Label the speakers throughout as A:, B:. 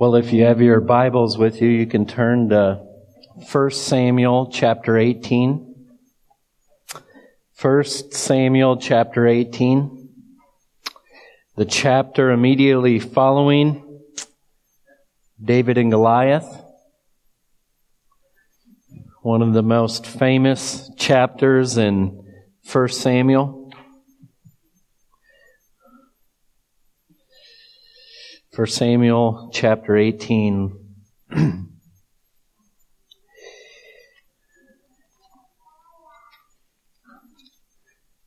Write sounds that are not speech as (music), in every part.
A: Well, if you have your Bibles with you, you can turn to 1 Samuel chapter 18. 1 Samuel chapter 18. The chapter immediately following David and Goliath. One of the most famous chapters in 1 Samuel. 1 Samuel chapter 18. (clears throat) and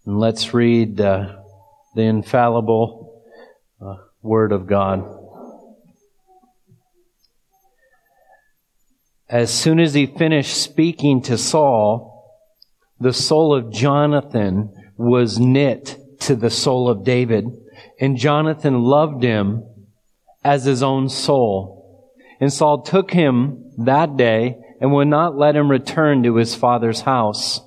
A: let's read uh, the infallible uh, Word of God. As soon as he finished speaking to Saul, the soul of Jonathan was knit to the soul of David, and Jonathan loved him as his own soul. And Saul took him that day and would not let him return to his father's house.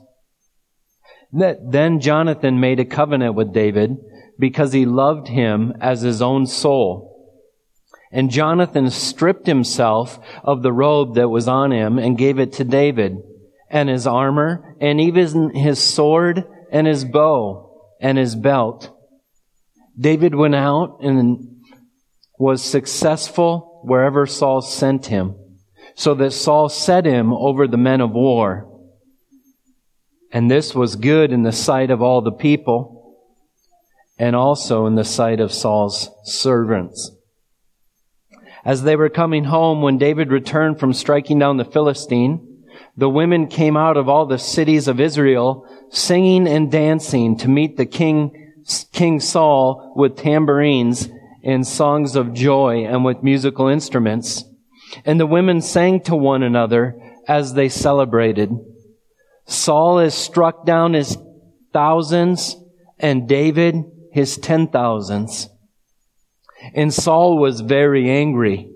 A: Then Jonathan made a covenant with David because he loved him as his own soul. And Jonathan stripped himself of the robe that was on him and gave it to David and his armor and even his sword and his bow and his belt. David went out and was successful wherever Saul sent him, so that Saul set him over the men of war. And this was good in the sight of all the people, and also in the sight of Saul's servants. As they were coming home, when David returned from striking down the Philistine, the women came out of all the cities of Israel, singing and dancing to meet the king, King Saul with tambourines in songs of joy and with musical instruments. And the women sang to one another as they celebrated. Saul has struck down his thousands and David his ten thousands. And Saul was very angry.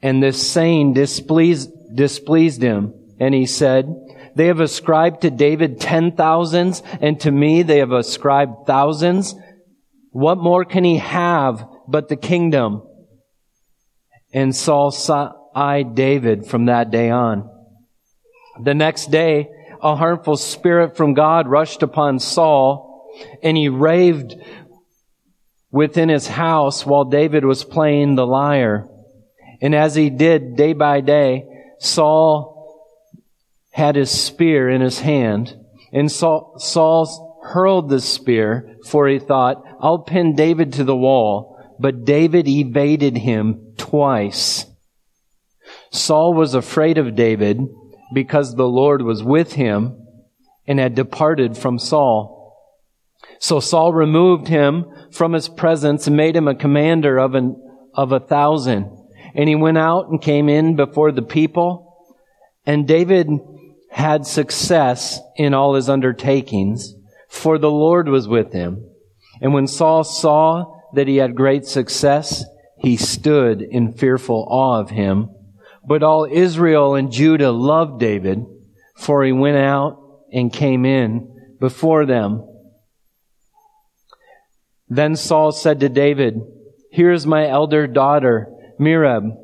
A: And this saying displeased, displeased him. And he said, they have ascribed to David ten thousands and to me they have ascribed thousands. What more can he have but the kingdom? And Saul eyed David from that day on. The next day, a harmful spirit from God rushed upon Saul, and he raved within his house while David was playing the lyre. And as he did day by day, Saul had his spear in his hand, and Saul, Saul hurled the spear, for he thought, I'll pin David to the wall. But David evaded him twice. Saul was afraid of David because the Lord was with him and had departed from Saul. So Saul removed him from his presence and made him a commander of an, of a thousand. And he went out and came in before the people. And David had success in all his undertakings for the Lord was with him. And when Saul saw that he had great success, he stood in fearful awe of him. But all Israel and Judah loved David, for he went out and came in before them. Then Saul said to David, Here is my elder daughter, Merab.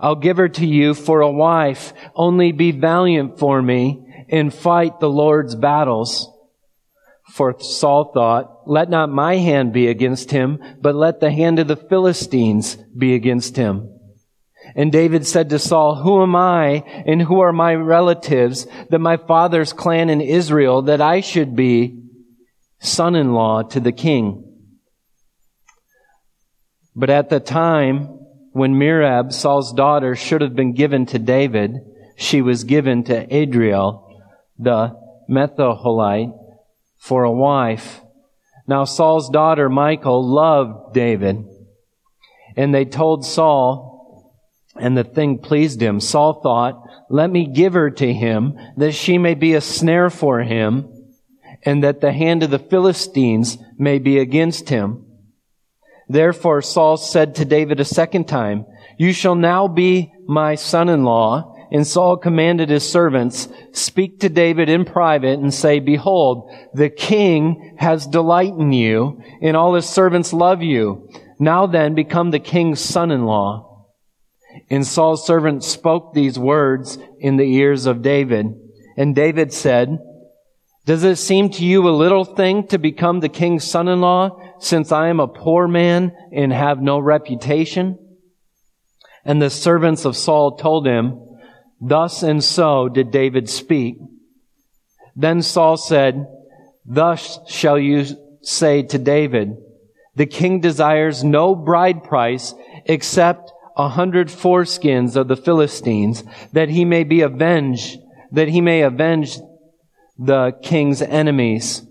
A: I'll give her to you for a wife. Only be valiant for me and fight the Lord's battles. For Saul thought, let not my hand be against him, but let the hand of the Philistines be against him. And David said to Saul, Who am I and who are my relatives that my father's clan in Israel that I should be son-in-law to the king? But at the time when Merab, Saul's daughter, should have been given to David, she was given to Adriel, the Meholathite, for a wife. Now Saul's daughter Michal loved David. And they told Saul, and the thing pleased him. Saul thought, let me give her to him, that she may be a snare for him, and that the hand of the Philistines may be against him. Therefore Saul said to David a second time, You shall now be my son-in-law, and Saul commanded his servants, speak to David in private and say, behold, the king has delight in you and all his servants love you. Now then, become the king's son-in-law. And Saul's servant spoke these words in the ears of David. And David said, Does it seem to you a little thing to become the king's son-in-law, since I am a poor man and have no reputation? And the servants of Saul told him, Thus and so did David speak. Then Saul said, Thus shall you say to David, the king desires no bride price except a hundred foreskins of the Philistines, that he may be avenged, that he may avenge the king's enemies.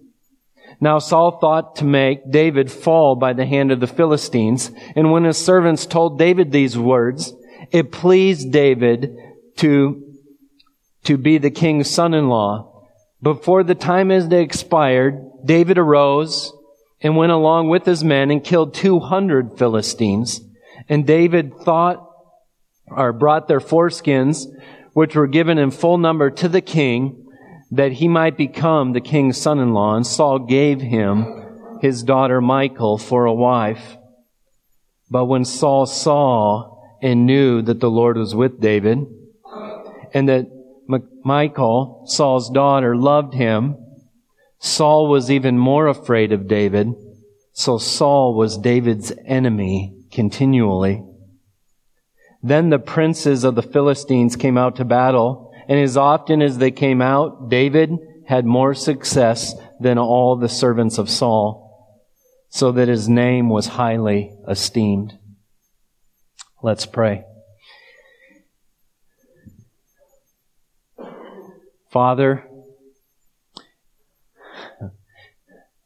A: Now Saul thought to make David fall by the hand of the Philistines, and when his servants told David these words, it pleased David to, to be the king's son-in-law. Before the time as they expired, David arose and went along with his men and killed 200 Philistines. And David thought, or brought their foreskins, which were given in full number to the king, that he might become the king's son-in-law. And Saul gave him his daughter Michal for a wife. But when Saul saw and knew that the Lord was with David, and that Michal, Saul's daughter, loved him, Saul was even more afraid of David, so Saul was David's enemy continually. Then the princes of the Philistines came out to battle, and as often as they came out, David had more success than all the servants of Saul, so that his name was highly esteemed. Let's pray. Father,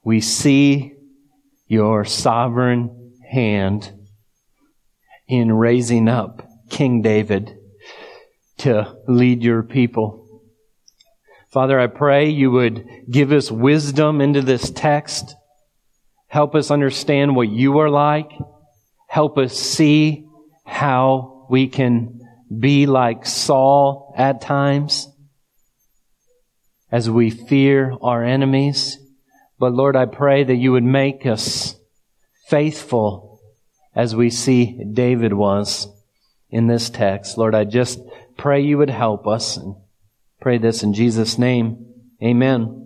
A: we see your sovereign hand in raising up King David to lead your people. Father, I pray you would give us wisdom into this text. Help us understand what you are like. Help us see how we can be like Saul at times as we fear our enemies but Lord, I pray that you would make us faithful as we see David was in this text. Lord, I just pray you would help us and pray this in Jesus' name. Amen.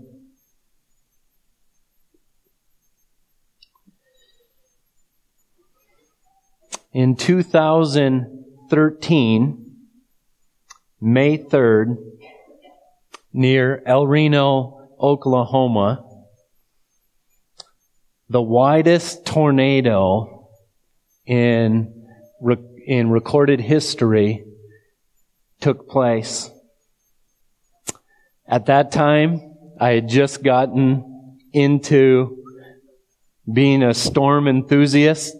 A: In 2013, May 3rd, near El Reno, Oklahoma, the widest tornado in, in recorded history took place. At that time, I had just gotten into being a storm enthusiast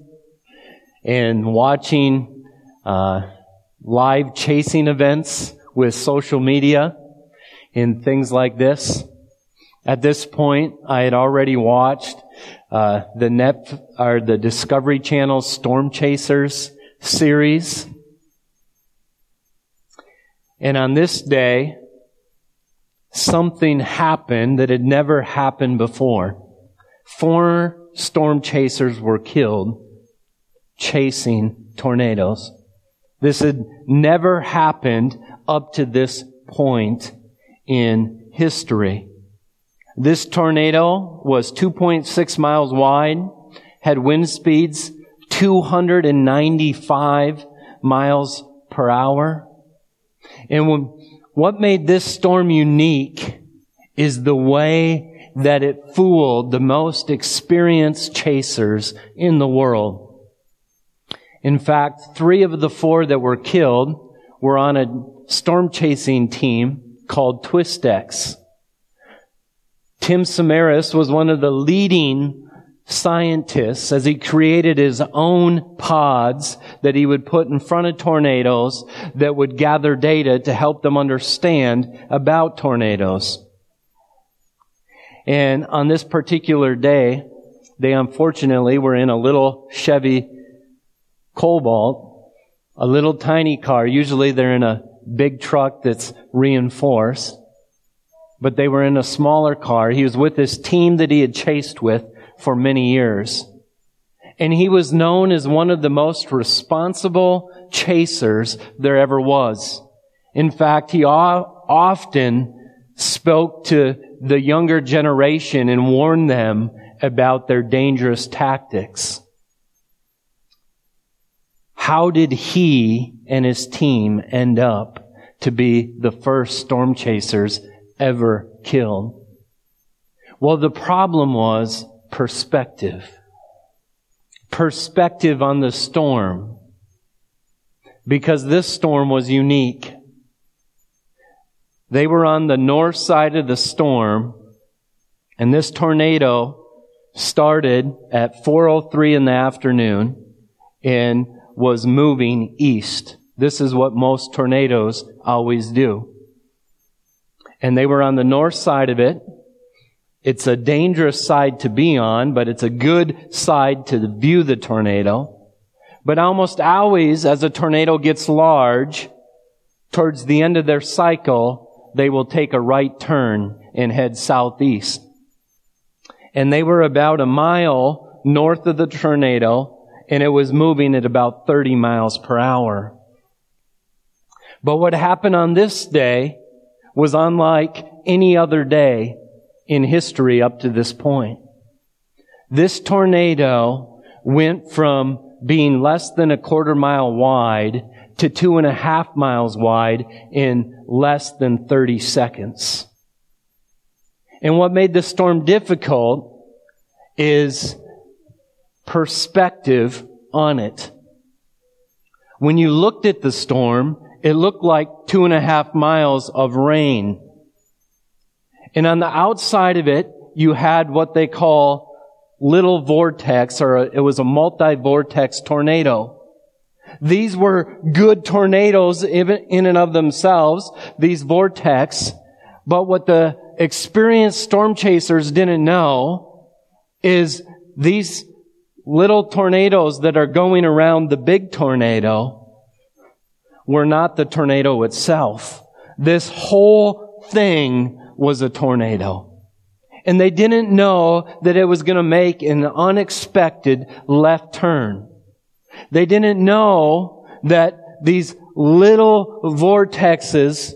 A: and watching uh, live chasing events with social media and things like this. At this point, I had already watched uh, the net or the Discovery Channel Storm Chasers series. And on this day, something happened that had never happened before. Four storm chasers were killed chasing tornadoes. This had never happened up to this point in history. This tornado was 2.6 miles wide, had wind speeds 295 miles per hour. And what made this storm unique is the way that it fooled the most experienced chasers in the world. In fact, three of the four that were killed were on a storm chasing team called Twistex. Tim Samaras was one of the leading scientists as he created his own pods that he would put in front of tornadoes that would gather data to help them understand about tornadoes. And on this particular day, they unfortunately were in a little Chevy Cobalt, a little tiny car. Usually they're in a big truck that's reinforced but they were in a smaller car. He was with this team that he had chased with for many years. And he was known as one of the most responsible chasers there ever was. In fact, he often spoke to the younger generation and warned them about their dangerous tactics. How did he and his team end up to be the first storm chasers ever killed? Well, the problem was perspective perspective on the storm because this storm was unique. They were on the north side of the storm and this tornado started at 4:03 in the afternoon and was moving east. This is what most tornadoes always do. And they were on the north side of it it's a dangerous side to be on, but it's a good side to view the tornado. But almost always, as a tornado gets large, towards the end of their cycle, they will take a right turn and head southeast. And they were about a mile north of the tornado, and it was moving at about 30 miles per hour. But what happened on this day was unlike any other day in history up to this point. This tornado went from being less than a quarter mile wide to two and a half miles wide in less than 30 seconds. And what made the storm difficult is perspective on it. When you looked at the storm, it looked like two and a half miles of rain and on the outside of it, you had what they call little vortex, or a, it was a multi-vortex tornado. These were good tornadoes in and of themselves, these vortex. But what the experienced storm chasers didn't know is these little tornadoes that are going around the big tornado were not the tornado itself. This whole thing was a tornado. And they didn't know that it was going to make an unexpected left turn. They didn't know that these little vortexes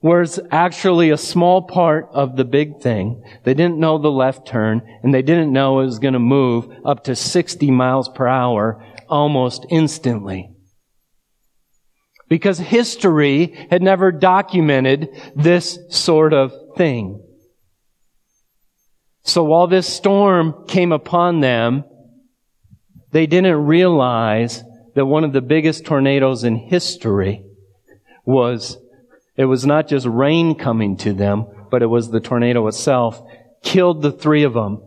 A: was actually a small part of the big thing. They didn't know the left turn, and they didn't know it was going to move up to 60 miles per hour almost instantly because history had never documented this sort of thing. So while this storm came upon them, they didn't realize that one of the biggest tornadoes in history was, it was not just rain coming to them, but it was the tornado itself. Killed the three of them.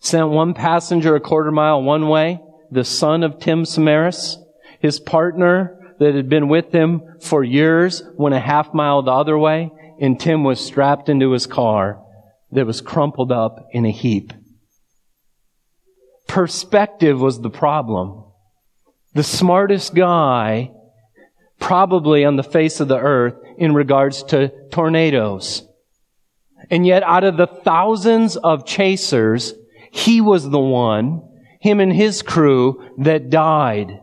A: Sent one passenger a quarter mile one way, the son of Tim Samaras. His partner that had been with him for years went a half mile the other way, and Tim was strapped into his car that was crumpled up in a heap. Perspective was the problem. The smartest guy probably on the face of the earth in regards to tornadoes. And yet out of the thousands of chasers, he was the one, him and his crew, that died.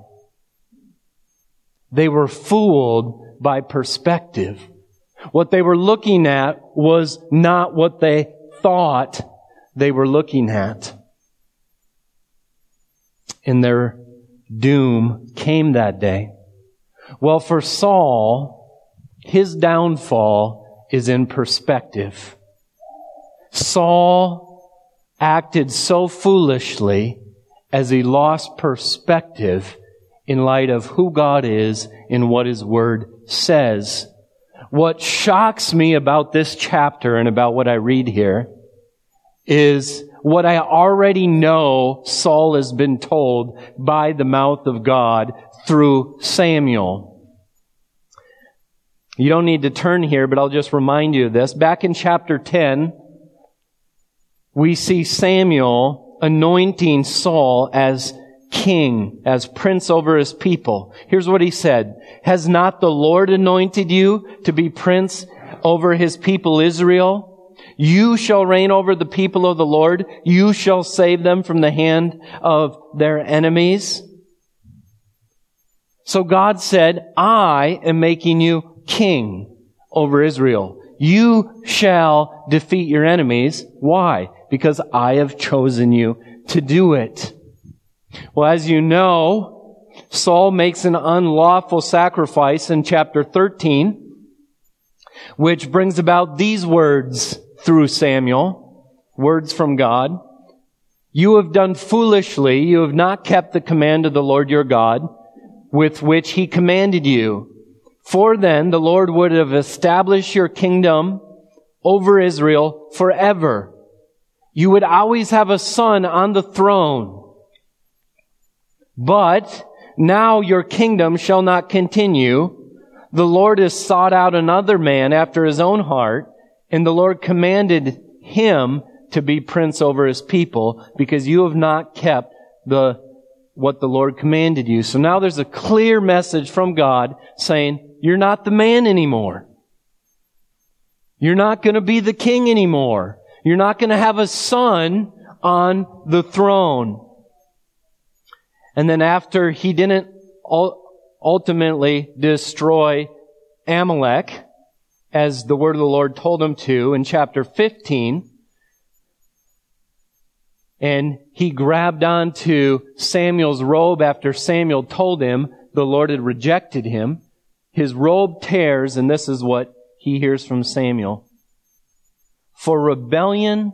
A: They were fooled by perspective. What they were looking at was not what they thought they were looking at. And their doom came that day. Well, for Saul, his downfall is in perspective. Saul acted so foolishly as he lost perspective in light of who God is and what His Word says. What shocks me about this chapter and about what I read here is what I already know Saul has been told by the mouth of God through Samuel. You don't need to turn here, but I'll just remind you of this. Back in chapter 10, we see Samuel anointing Saul as king, as prince over his people. Here's what he said. Has not the Lord anointed you to be prince over his people Israel? You shall reign over the people of the Lord. You shall save them from the hand of their enemies. So God said, I am making you king over Israel. You shall defeat your enemies. Why? Because I have chosen you to do it. Well, as you know, Saul makes an unlawful sacrifice in chapter 13, which brings about these words through Samuel, words from God. You have done foolishly. You have not kept the command of the Lord your God with which he commanded you. For then the Lord would have established your kingdom over Israel forever. You would always have a son on the throne. But now your kingdom shall not continue. The Lord has sought out another man after his own heart, and the Lord commanded him to be prince over his people because you have not kept the what the Lord commanded you. So now there's a clear message from God saying, you're not the man anymore. You're not going to be the king anymore. You're not going to have a son on the throne. And then after he didn't ultimately destroy Amalek, as the word of the Lord told him to in chapter 15, and he grabbed onto Samuel's robe after Samuel told him the Lord had rejected him. His robe tears, and this is what he hears from Samuel. For rebellion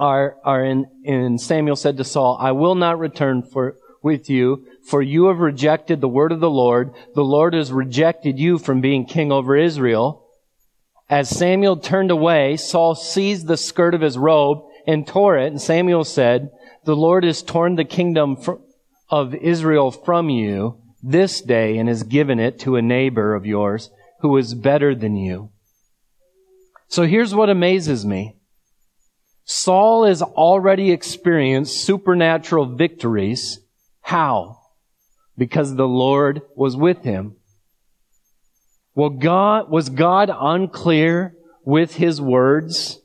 A: are, are in, in Samuel said to Saul, I will not return for, with you, for you have rejected the word of the Lord. The Lord has rejected you from being king over Israel. As Samuel turned away, Saul seized the skirt of his robe and tore it. And Samuel said, The Lord has torn the kingdom of Israel from you this day and has given it to a neighbor of yours who is better than you. So here's what amazes me. Saul has already experienced supernatural victories. How? Because the Lord was with him. Well, God, was God unclear with his words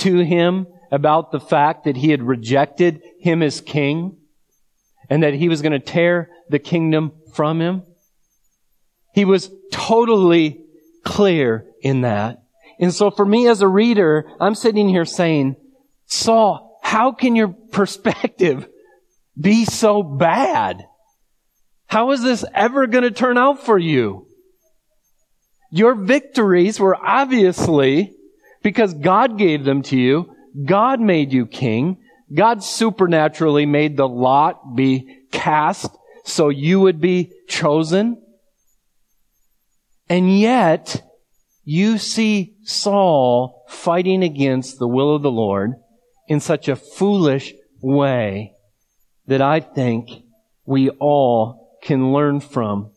A: to him about the fact that he had rejected him as king and that he was going to tear the kingdom from him. He was totally clear in that. And so for me as a reader, I'm sitting here saying, Saul, how can your perspective be so bad? How is this ever going to turn out for you? Your victories were obviously because God gave them to you God made you king. God supernaturally made the lot be cast so you would be chosen. And yet, you see Saul fighting against the will of the Lord in such a foolish way that I think we all can learn from.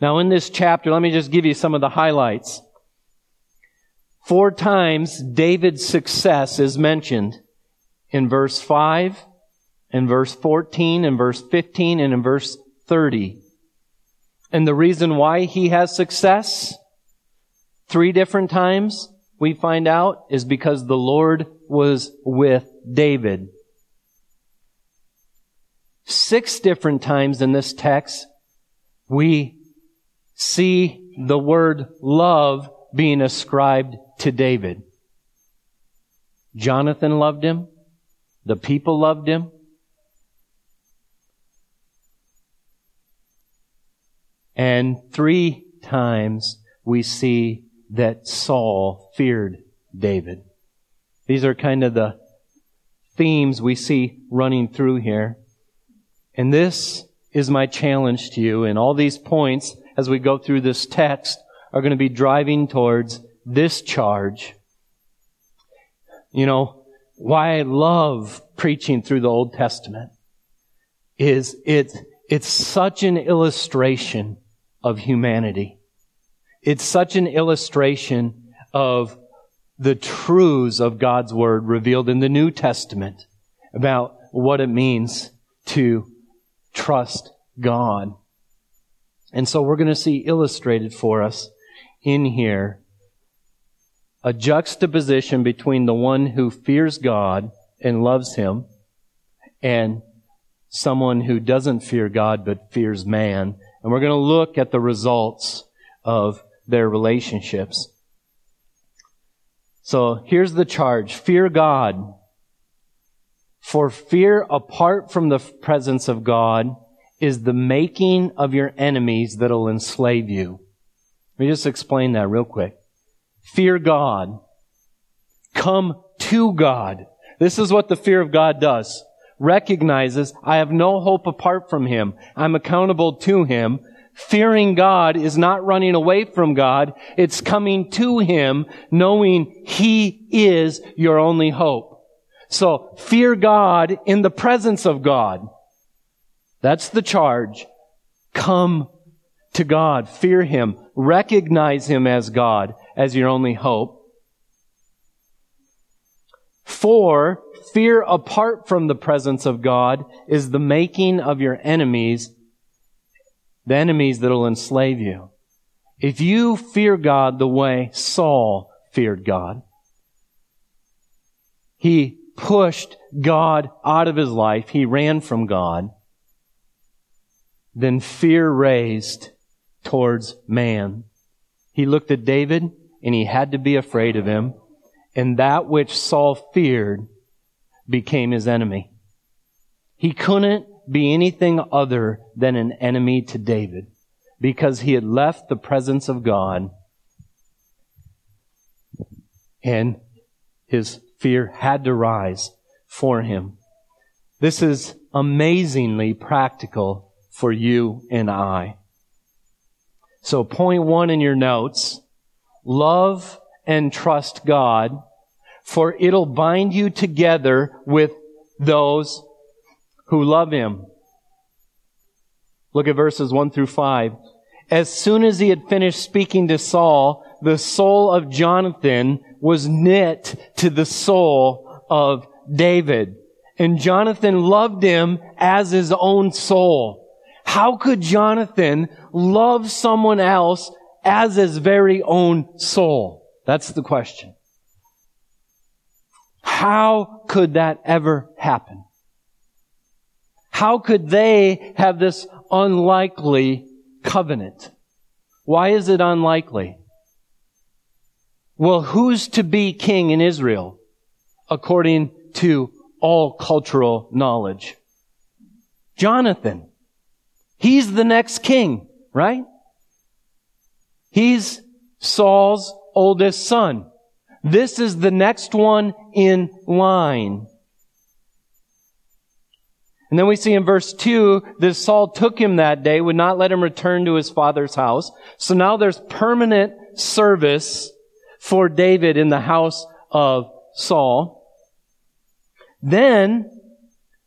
A: Now in this chapter, let me just give you some of the highlights. Four times David's success is mentioned in verse 5, in verse 14, in verse 15, and in verse 30. And the reason why he has success, three different times, we find out, is because the Lord was with David. Six different times in this text, we see the word love being ascribed to David. Jonathan loved him. The people loved him. And three times we see that Saul feared David. These are kind of the themes we see running through here. And this is my challenge to you. And all these points, as we go through this text, are going to be driving towards this charge. You know, why I love preaching through the Old Testament is it, it's such an illustration of humanity. It's such an illustration of the truths of God's Word revealed in the New Testament about what it means to trust God. And so we're going to see illustrated for us in here a juxtaposition between the one who fears God and loves Him and someone who doesn't fear God but fears man. And we're going to look at the results of their relationships. So here's the charge. Fear God. For fear apart from the presence of God is the making of your enemies that'll enslave you. Let me just explain that real quick. Fear God. Come to God. This is what the fear of God does. Recognizes I have no hope apart from Him. I'm accountable to Him. Fearing God is not running away from God. It's coming to Him knowing He is your only hope. So fear God in the presence of God. That's the charge. Come to God. Fear Him. Recognize Him as God, as your only hope. For fear apart from the presence of God is the making of your enemies, the enemies that'll enslave you. If you fear God the way Saul feared God, he pushed God out of his life. He ran from God. Then fear raised towards man. He looked at David and he had to be afraid of him. And that which Saul feared became his enemy. He couldn't be anything other than an enemy to David because he had left the presence of God and his fear had to rise for him. This is amazingly practical for you and I. So point one in your notes, love and trust God, for it'll bind you together with those who love Him. Look at verses one through five. As soon as he had finished speaking to Saul, the soul of Jonathan was knit to the soul of David. And Jonathan loved him as his own soul. How could Jonathan love someone else as his very own soul? That's the question. How could that ever happen? How could they have this unlikely covenant? Why is it unlikely? Well, who's to be king in Israel according to all cultural knowledge? Jonathan. He's the next king, right? He's Saul's oldest son. This is the next one in line. And then we see in verse 2 that Saul took him that day, would not let him return to his father's house. So now there's permanent service for David in the house of Saul. Then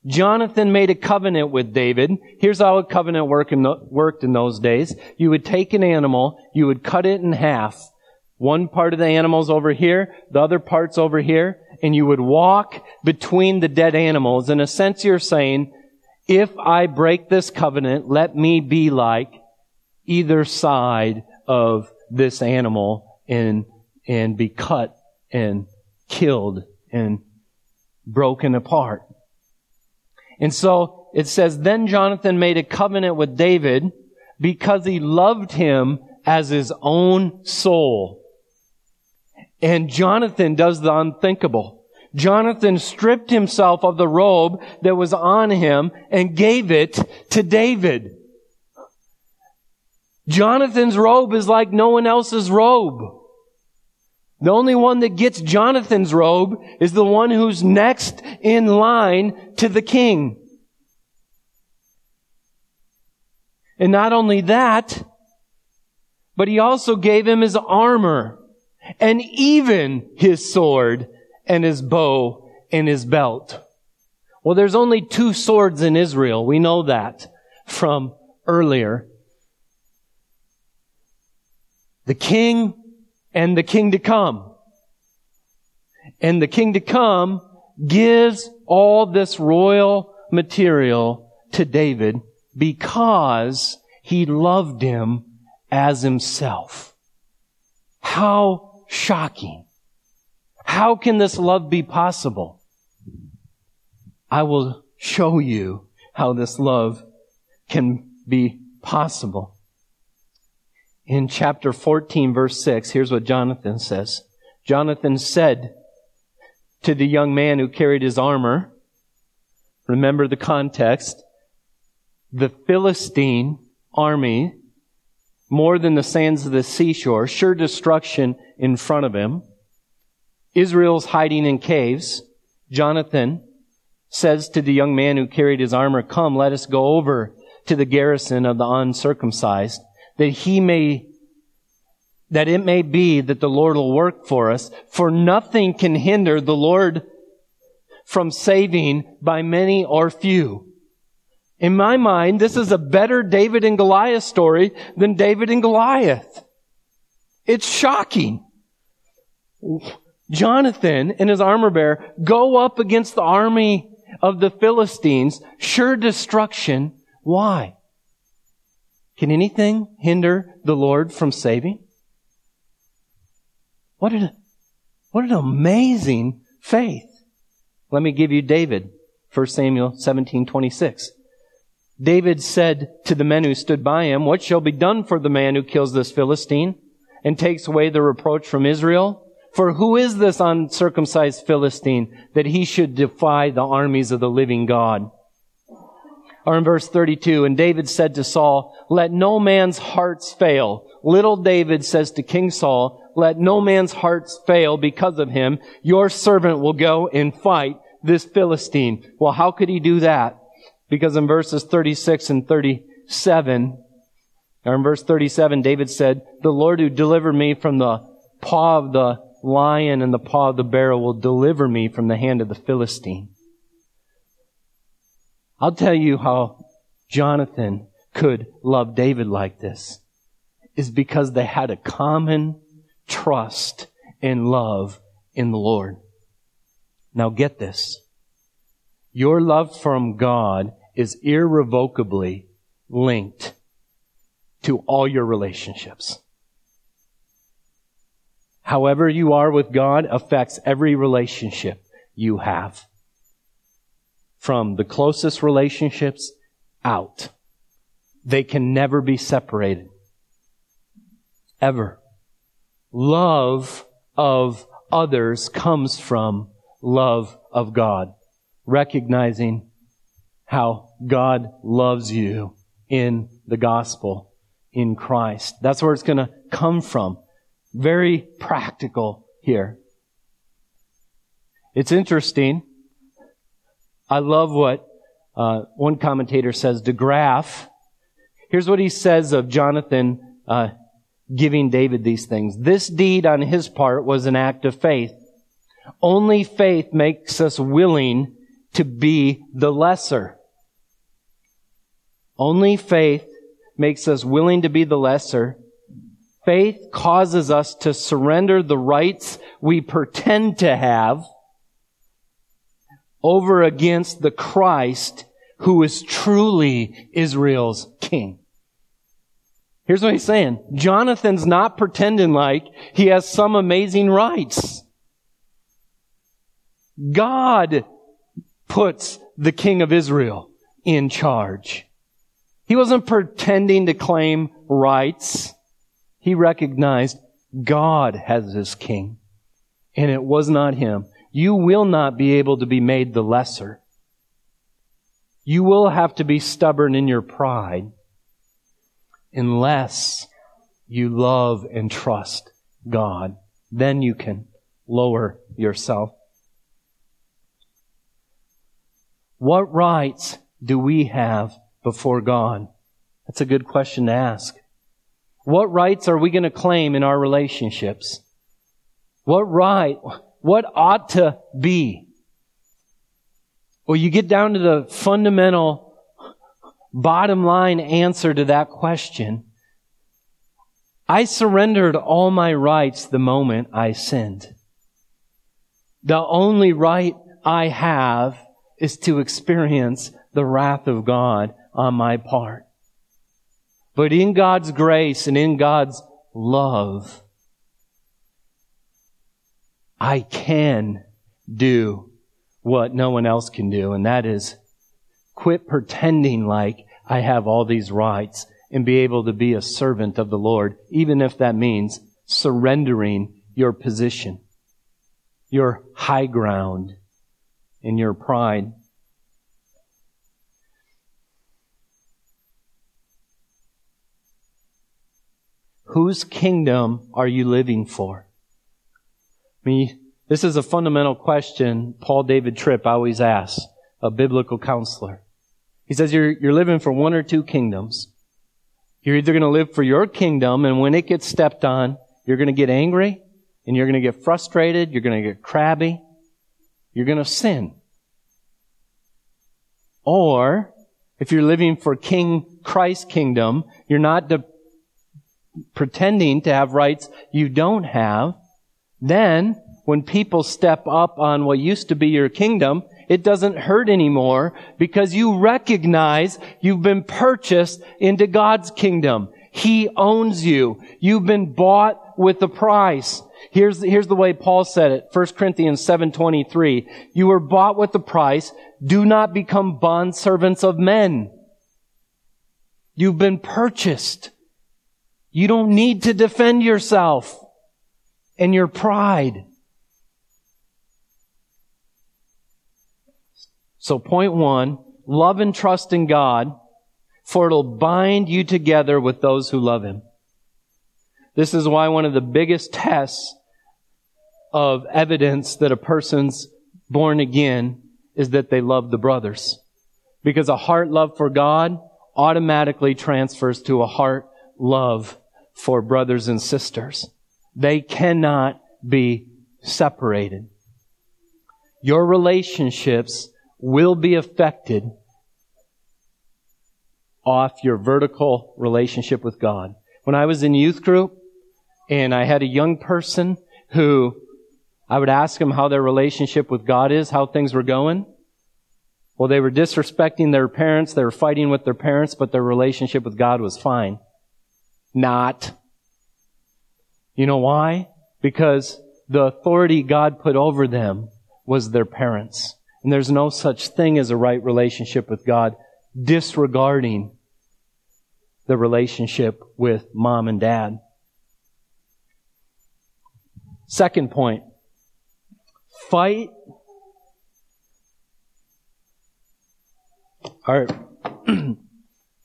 A: Jonathan made a covenant with David. Here's how a covenant work in the, worked in those days. You would take an animal, you would cut it in half. One part of the animal's over here, the other part's over here, and you would walk between the dead animals. In a sense, you're saying, if I break this covenant, let me be like either side of this animal and, and be cut and killed and broken apart. And so it says, then Jonathan made a covenant with David because he loved him as his own soul. And Jonathan does the unthinkable. Jonathan stripped himself of the robe that was on him and gave it to David. Jonathan's robe is like no one else's robe. The only one that gets Jonathan's robe is the one who's next in line to the king. And not only that, but he also gave him his armor and even his sword and his bow and his belt. Well, there's only two swords in Israel. We know that from earlier. The king and the king to come. And the king to come gives all this royal material to David because he loved him as himself. How shocking. How can this love be possible? I will show you how this love can be possible. In chapter 14 verse 6, here's what Jonathan says. Jonathan said to the young man who carried his armor, remember the context, the Philistine army, more than the sands of the seashore, sure destruction in front of him. Israel's hiding in caves. Jonathan says to the young man who carried his armor, Come, let us go over to the garrison of the uncircumcised, that he may, that it may be that the Lord will work for us, for nothing can hinder the Lord from saving by many or few. In my mind, this is a better David and Goliath story than David and Goliath. It's shocking. Jonathan and his armor bearer go up against the army of the Philistines, sure destruction. Why? Can anything hinder the Lord from saving? What an, what an amazing faith. Let me give you David, 1 Samuel 17, 26. David said to the men who stood by him, What shall be done for the man who kills this Philistine and takes away the reproach from Israel? For who is this uncircumcised Philistine that he should defy the armies of the living God? Or in verse 32, and David said to Saul, let no man's hearts fail. Little David says to King Saul, let no man's hearts fail because of him. Your servant will go and fight this Philistine. Well, how could he do that? Because in verses 36 and 37, or in verse 37, David said, the Lord who delivered me from the paw of the lion and the paw of the bear will deliver me from the hand of the Philistine. I'll tell you how Jonathan could love David like this is because they had a common trust and love in the Lord. Now get this. Your love from God is irrevocably linked to all your relationships. However you are with God affects every relationship you have. From the closest relationships out. They can never be separated. Ever. Love of others comes from love of God. Recognizing how God loves you in the gospel, in Christ. That's where it's going to come from. Very practical here. It's interesting. I love what uh, one commentator says. De Graaf. Here's what he says of Jonathan uh, giving David these things. This deed on his part was an act of faith. Only faith makes us willing to be the lesser. Only faith makes us willing to be the lesser. Faith causes us to surrender the rights we pretend to have over against the Christ who is truly Israel's king. Here's what he's saying. Jonathan's not pretending like he has some amazing rights. God puts the king of Israel in charge. He wasn't pretending to claim rights. He recognized God has his king, and it was not him. You will not be able to be made the lesser. You will have to be stubborn in your pride unless you love and trust God. Then you can lower yourself. What rights do we have before God? That's a good question to ask. What rights are we going to claim in our relationships? What right, what ought to be? Well, you get down to the fundamental bottom line answer to that question. I surrendered all my rights the moment I sinned. The only right I have is to experience the wrath of God on my part. But in God's grace and in God's love, I can do what no one else can do, and that is quit pretending like I have all these rights and be able to be a servant of the Lord, even if that means surrendering your position, your high ground, and your pride. Whose kingdom are you living for? I mean, this is a fundamental question Paul David Tripp always asks a biblical counselor. He says you're, you're living for one or two kingdoms. You're either going to live for your kingdom, and when it gets stepped on, you're going to get angry, and you're going to get frustrated, you're going to get crabby, you're going to sin. Or, if you're living for King Christ's kingdom, you're not de- pretending to have rights you don't have, then when people step up on what used to be your kingdom, it doesn't hurt anymore because you recognize you've been purchased into God's kingdom. He owns you. You've been bought with a price. Here's, here's the way Paul said it. 1 Corinthians 7.23. You were bought with a price. Do not become bondservants of men. You've been purchased. You don't need to defend yourself and your pride. So point one, love and trust in God, for it'll bind you together with those who love Him. This is why one of the biggest tests of evidence that a person's born again is that they love the brothers. Because a heart love for God automatically transfers to a heart love for brothers and sisters. They cannot be separated. Your relationships will be affected off your vertical relationship with God. When I was in youth group and I had a young person who I would ask them how their relationship with God is, how things were going. Well, they were disrespecting their parents, they were fighting with their parents, but their relationship with God was fine. Not. You know why? Because the authority God put over them was their parents. And there's no such thing as a right relationship with God, disregarding the relationship with mom and dad. Second point. Fight or (clears throat)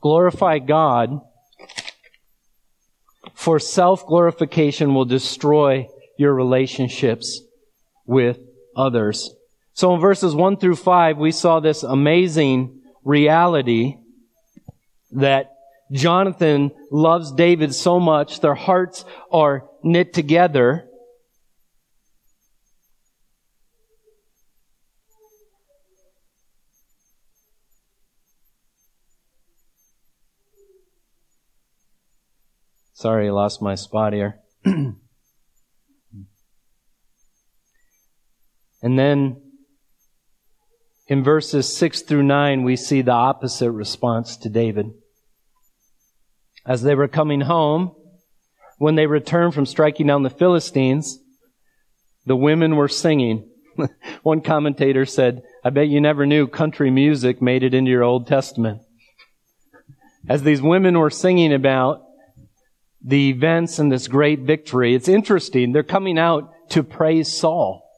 A: glorify God for self glorification will destroy your relationships with others. So in verses 1 through 5, we saw this amazing reality that Jonathan loves David so much, their hearts are knit together. Sorry, I lost my spot here. (clears throat) and then in verses 6 through 9, we see the opposite response to David. As they were coming home, when they returned from striking down the Philistines, the women were singing. (laughs) One commentator said, I bet you never knew country music made it into your Old Testament. As these women were singing about the events and this great victory, it's interesting. They're coming out to praise Saul.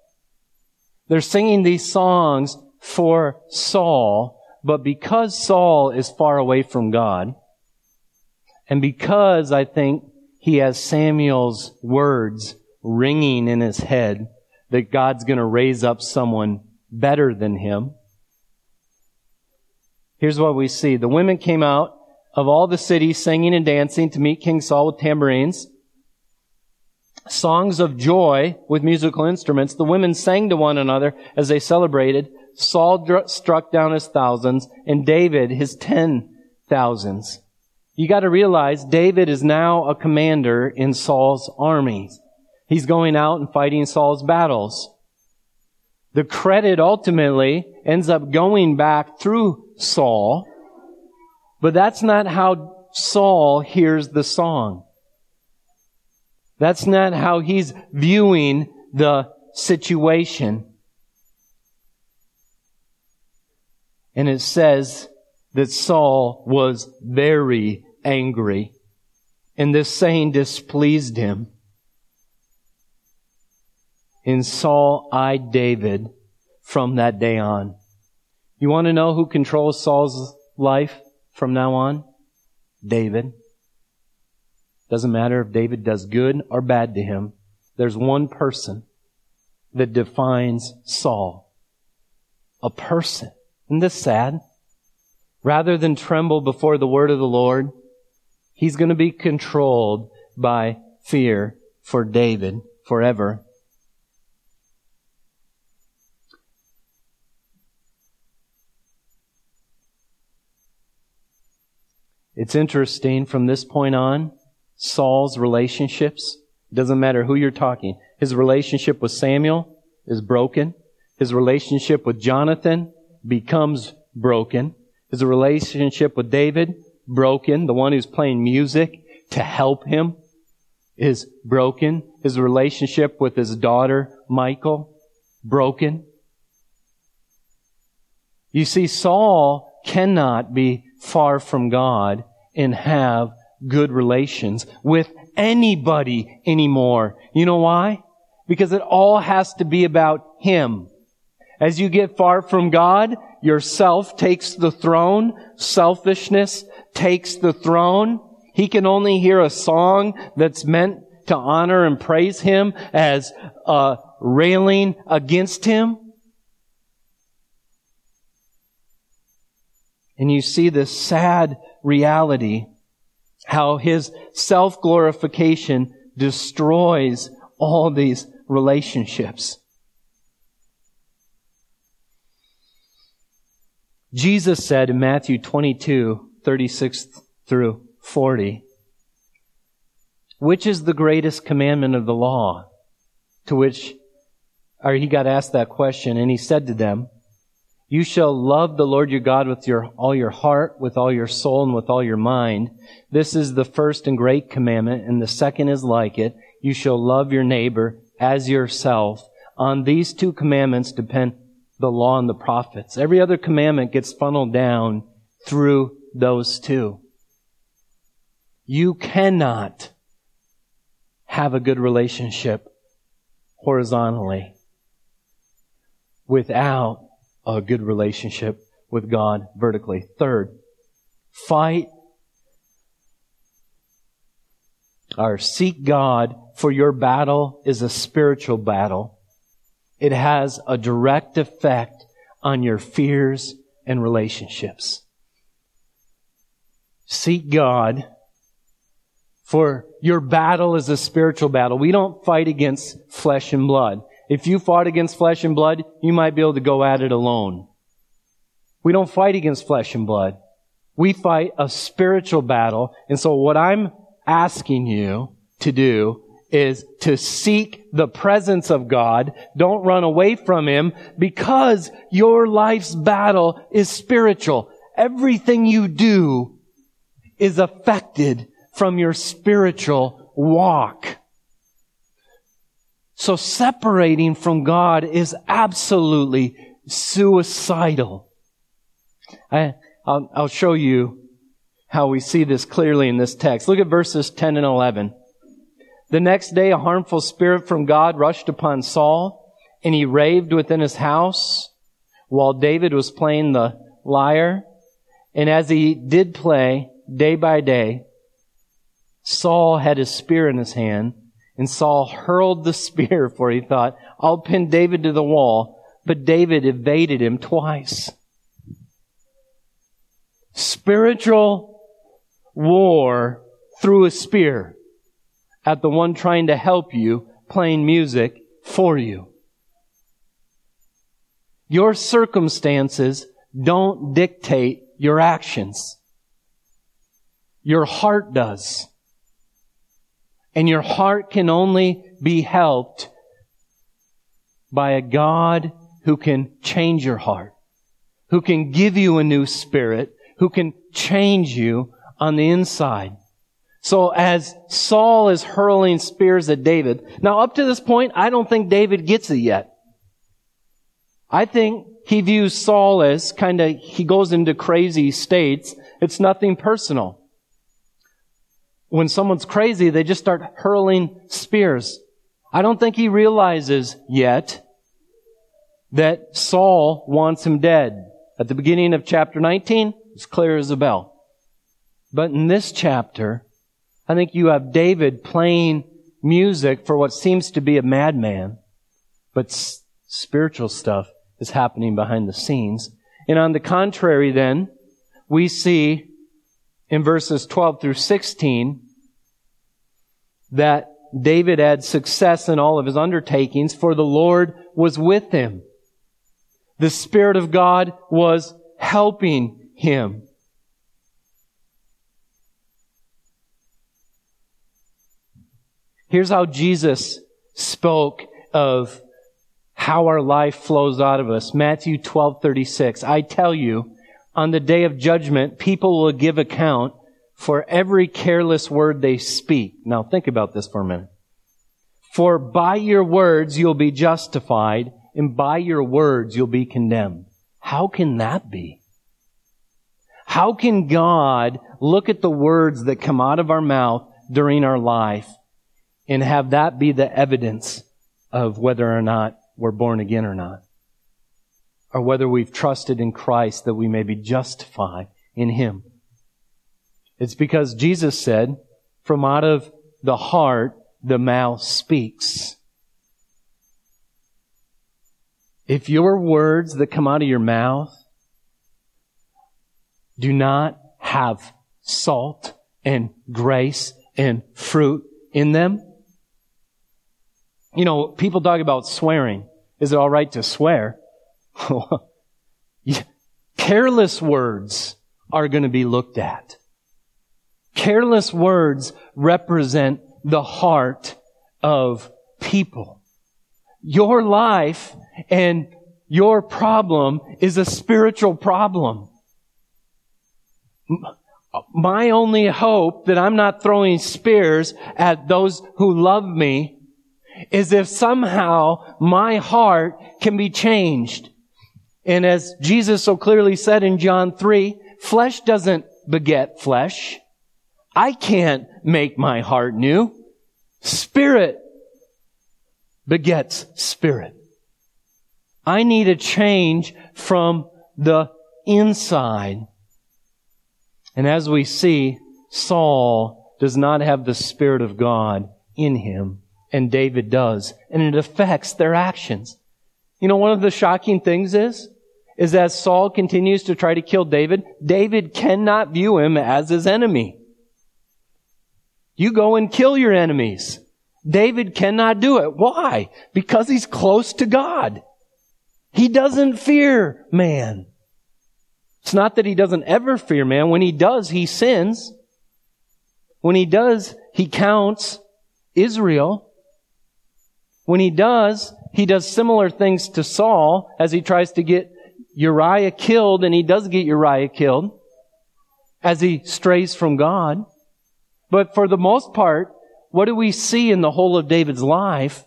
A: They're singing these songs for Saul, but because Saul is far away from God, and because I think he has Samuel's words ringing in his head that God's going to raise up someone better than him, here's what we see. The women came out of all the cities singing and dancing to meet King Saul with tambourines songs of joy with musical instruments. The women sang to one another as they celebrated. Saul dr- struck down his thousands and David his ten thousands. You got to realize David is now a commander in Saul's armies. He's going out and fighting Saul's battles. The credit ultimately ends up going back through Saul, but that's not how Saul hears the song. That's not how he's viewing the situation. And it says that Saul was very angry. And this saying displeased him. And Saul eyed David from that day on. You want to know who controls Saul's life from now on? David. Doesn't matter if David does good or bad to him. There's one person that defines Saul. A person. Isn't this sad? Rather than tremble before the word of the Lord, he's going to be controlled by fear for David forever. It's interesting from this point on, Saul's relationships, doesn't matter who you're talking, his relationship with Samuel is broken. His relationship with Jonathan becomes broken. His relationship with David, broken. The one who's playing music to help him is broken. His relationship with his daughter, Michal, broken. You see, Saul cannot be far from God and have good relations with anybody anymore. You know why? Because it all has to be about Him. As you get far from God, yourself takes the throne. Selfishness takes the throne. He can only hear a song that's meant to honor and praise Him as uh, railing against Him. And you see this sad reality, how his self-glorification destroys all these relationships. Jesus said in Matthew 22, 36 through 40, which is the greatest commandment of the law? To which, or he got asked that question and he said to them, you shall love the Lord your God with your, all your heart, with all your soul, and with all your mind. This is the first and great commandment, and the second is like it. You shall love your neighbor as yourself. On these two commandments depend the law and the prophets. Every other commandment gets funneled down through those two. You cannot have a good relationship horizontally without a good relationship with God vertically. Third, fight or seek God for your battle is a spiritual battle. It has a direct effect on your fears and relationships. Seek God for your battle is a spiritual battle. We don't fight against flesh and blood. If you fought against flesh and blood, you might be able to go at it alone. We don't fight against flesh and blood. We fight a spiritual battle. And so what I'm asking you to do is to seek the presence of God. Don't run away from Him because your life's battle is spiritual. Everything you do is affected from your spiritual walk. So separating from God is absolutely suicidal. I, will I'll show you how we see this clearly in this text. Look at verses 10 and 11. The next day, a harmful spirit from God rushed upon Saul, and he raved within his house while David was playing the lyre. And as he did play day by day, Saul had his spear in his hand and Saul hurled the spear, for he thought, I'll pin David to the wall. But David evaded him twice. Spiritual war through a spear at the one trying to help you playing music for you. Your circumstances don't dictate your actions. Your heart does. And your heart can only be helped by a God who can change your heart, who can give you a new spirit, who can change you on the inside. So as Saul is hurling spears at David, now up to this point, I don't think David gets it yet. I think he views Saul as kind of, he goes into crazy states. It's nothing personal. When someone's crazy, they just start hurling spears. I don't think he realizes yet that Saul wants him dead. At the beginning of chapter 19, it's clear as a bell. But in this chapter, I think you have David playing music for what seems to be a madman, but s- spiritual stuff is happening behind the scenes. And on the contrary, then, we see in verses 12 through 16 that David had success in all of his undertakings, for the Lord was with him. The Spirit of God was helping him. Here's how Jesus spoke of how our life flows out of us. Matthew 12:36. I tell you, on the day of judgment, people will give account for every careless word they speak. Now think about this for a minute. For by your words you'll be justified, and by your words you'll be condemned. How can that be? How can God look at the words that come out of our mouth during our life and have that be the evidence of whether or not we're born again or not. Or whether we've trusted in Christ that we may be justified in Him. It's because Jesus said, from out of the heart, the mouth speaks. If your words that come out of your mouth do not have salt and grace and fruit in them, you know, people talk about swearing. Is it all right to swear? (laughs) Careless words are going to be looked at. Careless words represent the heart of people. Your life and your problem is a spiritual problem. My only hope that I'm not throwing spears at those who love me is if somehow my heart can be changed. And as Jesus so clearly said in John 3, flesh doesn't beget flesh. I can't make my heart new. Spirit begets spirit. I need a change from the inside. And as we see, Saul does not have the Spirit of God in him and David does. And it affects their actions. You know, one of the shocking things is, is as Saul continues to try to kill David, David cannot view him as his enemy. You go and kill your enemies. David cannot do it. Why? Because he's close to God. He doesn't fear man. It's not that he doesn't ever fear man. When he does, he sins. When he does, he counts Israel. When he does, he does similar things to Saul as he tries to get Uriah killed, and he does get Uriah killed as he strays from God. But for the most part, what do we see in the whole of David's life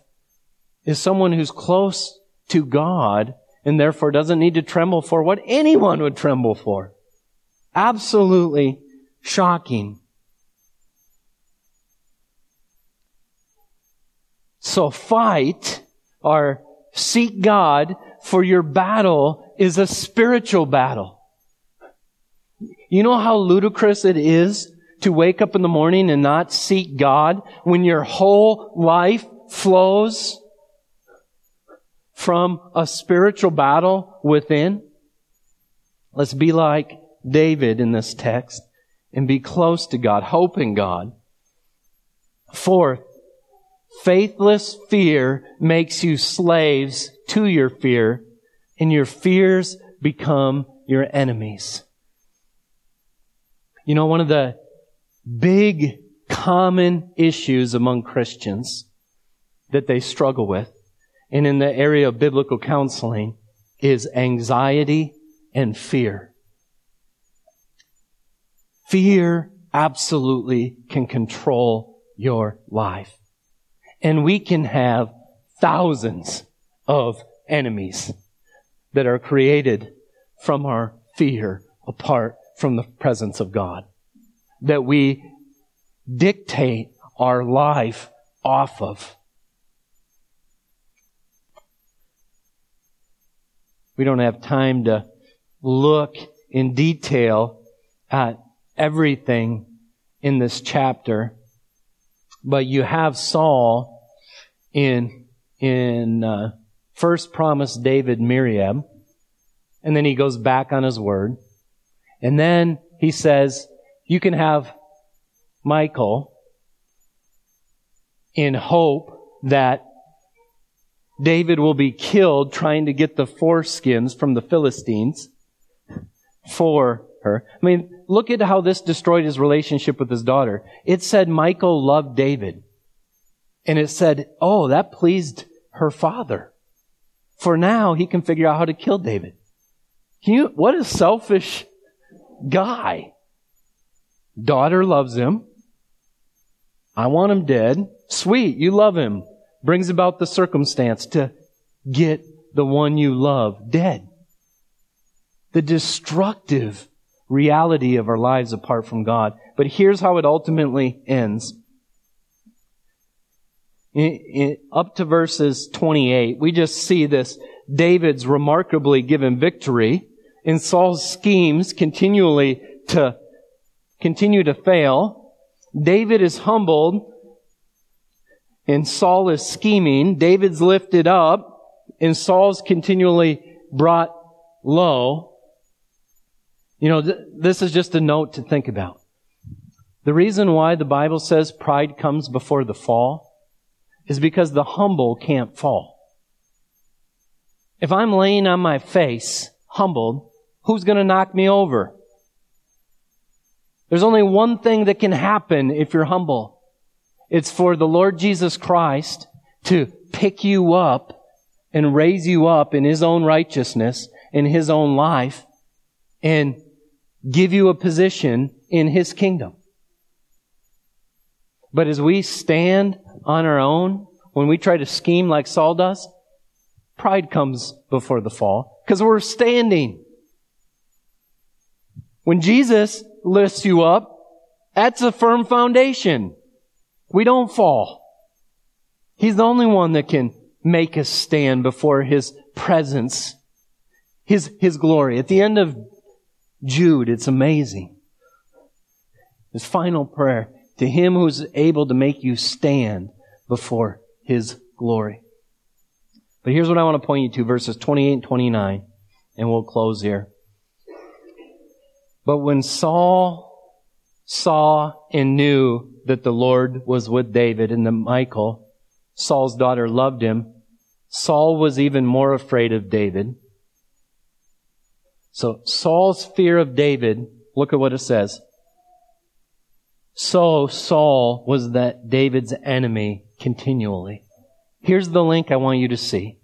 A: is someone who's close to God and therefore doesn't need to tremble for what anyone would tremble for. Absolutely shocking. So fight or seek God for your battle is a spiritual battle. You know how ludicrous it is to wake up in the morning and not seek God when your whole life flows from a spiritual battle within? Let's be like David in this text and be close to God, hope in God. Fourth, Faithless fear makes you slaves to your fear, and your fears become your enemies. You know, one of the big common issues among Christians that they struggle with, and in the area of biblical counseling, is anxiety and fear. Fear absolutely can control your life. And we can have thousands of enemies that are created from our fear apart from the presence of God. That we dictate our life off of. We don't have time to look in detail at everything in this chapter, but you have Saul in in uh, first promised David Merab, and then he goes back on his word, and then he says, "You can have Michal in hope that David will be killed trying to get the foreskins from the Philistines for her. I mean, look at how this destroyed his relationship with his daughter. It said Michal loved David. And it said, oh, that pleased her father. For now, he can figure out how to kill David. You, what a selfish guy. Daughter loves him. I want him dead. Sweet, you love him. Brings about the circumstance to get the one you love dead. The destructive reality of our lives apart from God. But here's how it ultimately ends. In, in, up to verses 28, we just see this David's remarkably given victory and Saul's schemes continually to continue to fail. David is humbled and Saul is scheming. David's lifted up and Saul's continually brought low. You know, th- this is just a note to think about. The reason why the Bible says pride comes before the fall is because the humble can't fall. If I'm laying on my face, humbled, who's going to knock me over? There's only one thing that can happen if you're humble. It's for the Lord Jesus Christ to pick you up and raise you up in His own righteousness, in His own life, and give you a position in His kingdom. But as we stand on our own, when we try to scheme like Saul does, pride comes before the fall because we're standing. When Jesus lifts you up, that's a firm foundation. We don't fall. He's the only one that can make us stand before His presence, His, His glory. At the end of Jude, it's amazing. His final prayer to Him who's able to make you stand before His glory. But here's what I want to point you to, verses 28 and 29, and we'll close here. But when Saul saw and knew that the Lord was with David and that Michal, Saul's daughter, loved him, Saul was even more afraid of David. So Saul's fear of David, look at what it says. So Saul was that David's enemy continually. Here's the link I want you to see.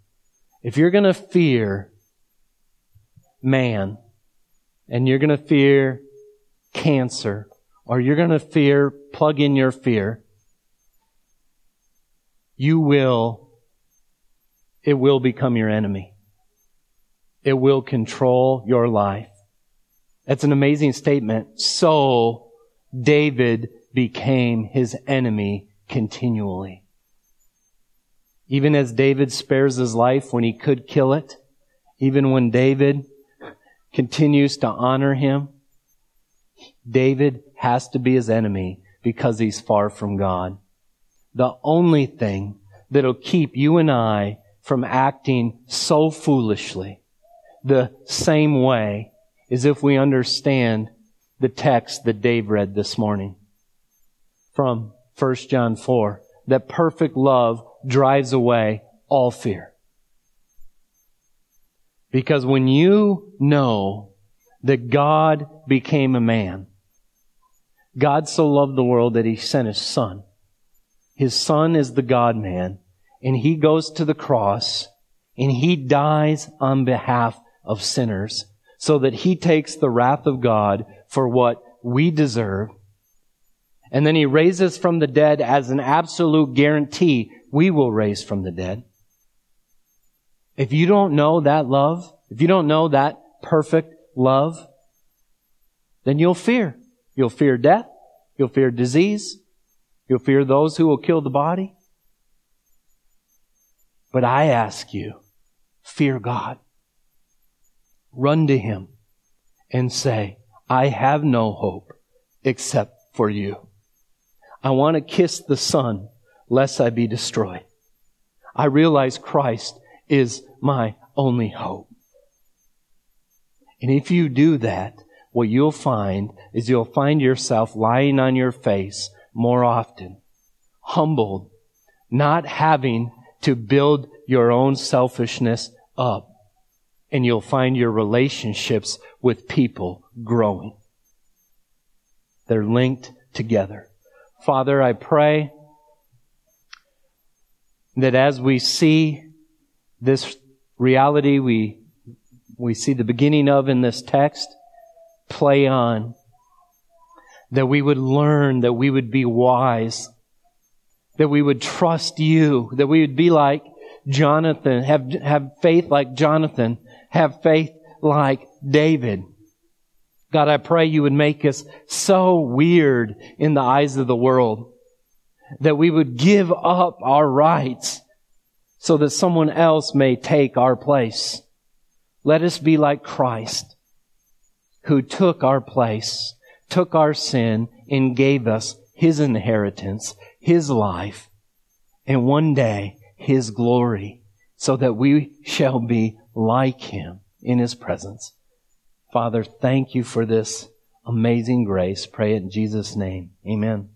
A: If you're going to fear man, and you're going to fear cancer, or you're going to fear, plug in your fear, you will, it will become your enemy. It will control your life. That's an amazing statement. So David became his enemy continually. Even as David spares his life when he could kill it, even when David continues to honor him, David has to be his enemy because he's far from God. The only thing that'll keep you and I from acting so foolishly the same way as if we understand the text that Dave read this morning from 1 John 4 that perfect love drives away all fear. Because when you know that God became a man, God so loved the world that he sent his son. His son is the God man, and he goes to the cross and he dies on behalf of sinners so that he takes the wrath of God for what we deserve and then he raises from the dead as an absolute guarantee we will raise from the dead. If you don't know that love, if you don't know that perfect love, then you'll fear. You'll fear death. You'll fear disease. You'll fear those who will kill the body. But I ask you, fear God. Run to Him and say, I have no hope except for you. I want to kiss the Son lest I be destroyed. I realize Christ is my only hope. And if you do that, what you'll find is you'll find yourself lying on your face more often, humbled, not having to build your own selfishness up. And you'll find your relationships with people growing. They're linked together. Father, I pray that as we see this reality we, we see the beginning of in this text play on, that we would learn, that we would be wise, that we would trust you, that we would be like Jonathan, have, have faith like Jonathan, have faith like David. God, I pray you would make us so weird in the eyes of the world that we would give up our rights so that someone else may take our place. Let us be like Christ who took our place, took our sin, and gave us his inheritance, his life, and one day his glory, so that we shall be like him in his presence. Father, thank you for this amazing grace. Pray it in Jesus' name. Amen.